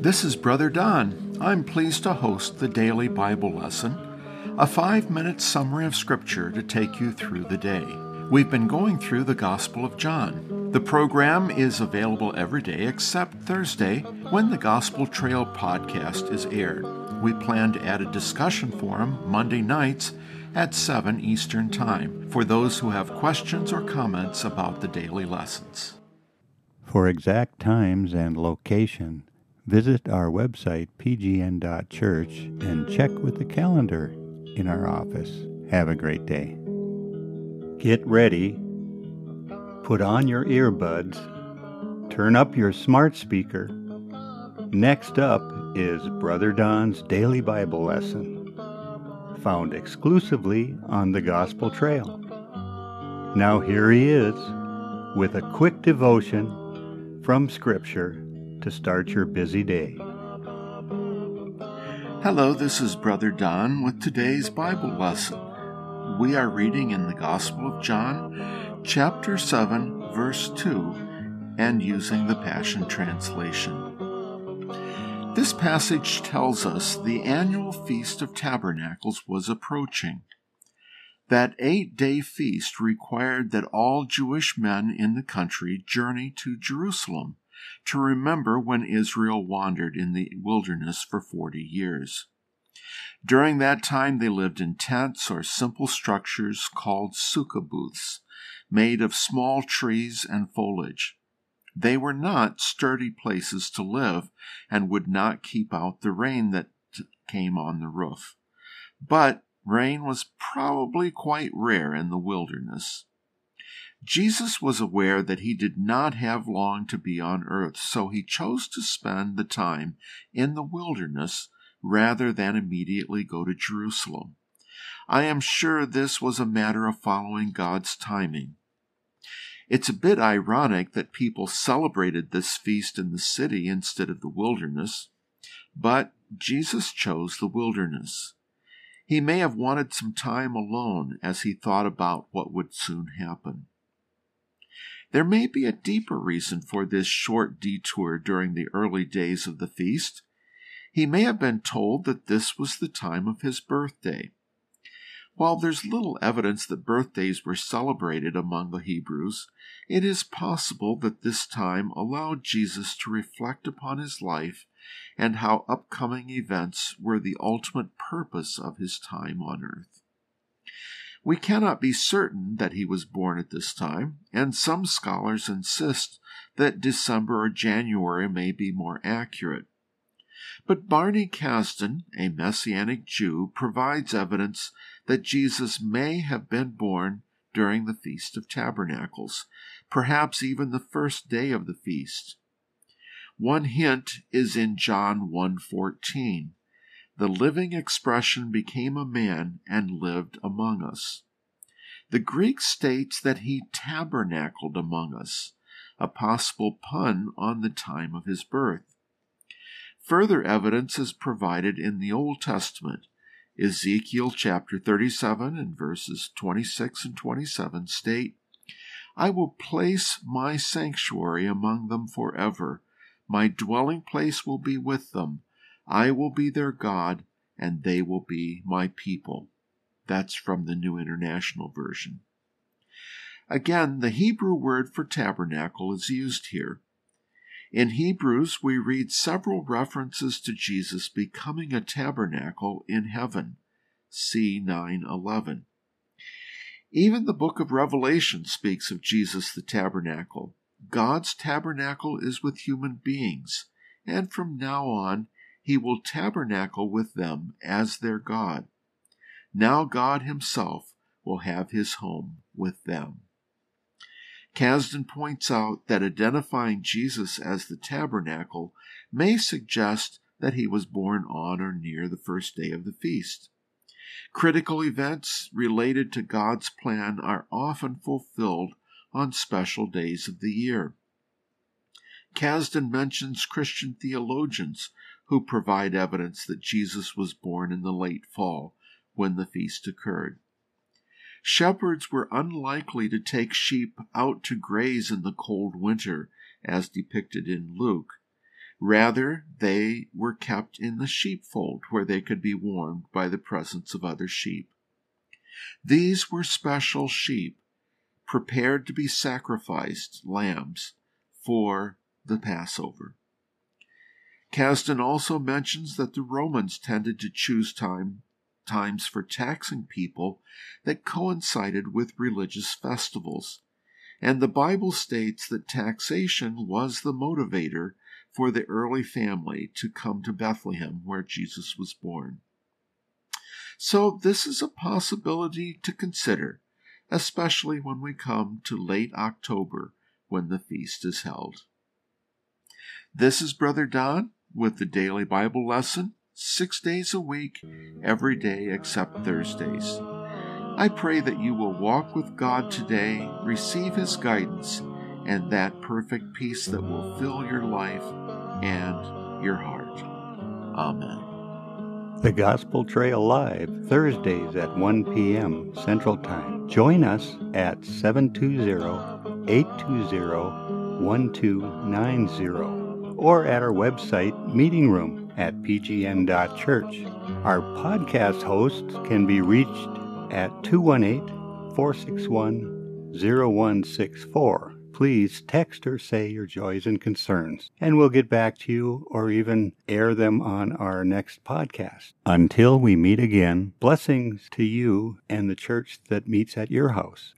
This is Brother Don. I'm pleased to host the daily Bible lesson, a five minute summary of Scripture to take you through the day. We've been going through the Gospel of John. The program is available every day except Thursday when the Gospel Trail podcast is aired. We plan to add a discussion forum Monday nights at 7 Eastern Time for those who have questions or comments about the daily lessons. For exact times and location, visit our website pgn.church and check with the calendar in our office. Have a great day. Get ready. Put on your earbuds. Turn up your smart speaker. Next up is Brother Don's Daily Bible Lesson, found exclusively on the Gospel Trail. Now here he is with a quick devotion from Scripture to start your busy day. Hello, this is Brother Don with today's Bible lesson. We are reading in the Gospel of John, chapter 7, verse 2, and using the Passion Translation. This passage tells us the annual Feast of Tabernacles was approaching. That eight day feast required that all Jewish men in the country journey to Jerusalem to remember when Israel wandered in the wilderness for 40 years. During that time, they lived in tents or simple structures called sukkah booths, made of small trees and foliage. They were not sturdy places to live and would not keep out the rain that came on the roof. But rain was probably quite rare in the wilderness. Jesus was aware that he did not have long to be on earth, so he chose to spend the time in the wilderness rather than immediately go to Jerusalem. I am sure this was a matter of following God's timing. It's a bit ironic that people celebrated this feast in the city instead of the wilderness, but Jesus chose the wilderness. He may have wanted some time alone as he thought about what would soon happen. There may be a deeper reason for this short detour during the early days of the feast. He may have been told that this was the time of his birthday. While there's little evidence that birthdays were celebrated among the Hebrews, it is possible that this time allowed Jesus to reflect upon his life and how upcoming events were the ultimate purpose of his time on earth. We cannot be certain that he was born at this time, and some scholars insist that December or January may be more accurate. But Barney Kasdan, a Messianic Jew, provides evidence that Jesus may have been born during the Feast of Tabernacles, perhaps even the first day of the feast. One hint is in John 1:14 the living expression became a man and lived among us. The Greek states that he tabernacled among us, a possible pun on the time of his birth. Further evidence is provided in the Old Testament. Ezekiel chapter 37 and verses 26 and 27 state, I will place my sanctuary among them forever. My dwelling place will be with them I will be their God, and they will be my people. That's from the New International Version. Again, the Hebrew word for tabernacle is used here. In Hebrews, we read several references to Jesus becoming a tabernacle in heaven. See 9:11. Even the book of Revelation speaks of Jesus the tabernacle. God's tabernacle is with human beings, and from now on he will tabernacle with them as their God. Now God Himself will have His home with them. Kasdan points out that identifying Jesus as the tabernacle may suggest that he was born on or near the first day of the feast. Critical events related to God's plan are often fulfilled on special days of the year. Kasdan mentions Christian theologians who provide evidence that Jesus was born in the late fall when the feast occurred. Shepherds were unlikely to take sheep out to graze in the cold winter, as depicted in Luke. Rather, they were kept in the sheepfold where they could be warmed by the presence of other sheep. These were special sheep, prepared to be sacrificed lambs for the Passover. Kasdan also mentions that the Romans tended to choose time, times for taxing people that coincided with religious festivals, and the Bible states that taxation was the motivator for the early family to come to Bethlehem where Jesus was born. So, this is a possibility to consider, especially when we come to late October when the feast is held. This is Brother Don with the daily Bible lesson, six days a week, every day except Thursdays. I pray that you will walk with God today, receive His guidance, and that perfect peace that will fill your life and your heart. Amen. The Gospel Trail Live, Thursdays at 1 p.m. Central Time. Join us at 720 820 1290 or at our website, Meeting Room at pgn.church. Our podcast hosts can be reached at 218 461 0164 please text or say your joys and concerns, and we'll get back to you or even air them on our next podcast. Until we meet again, blessings to you and the church that meets at your house.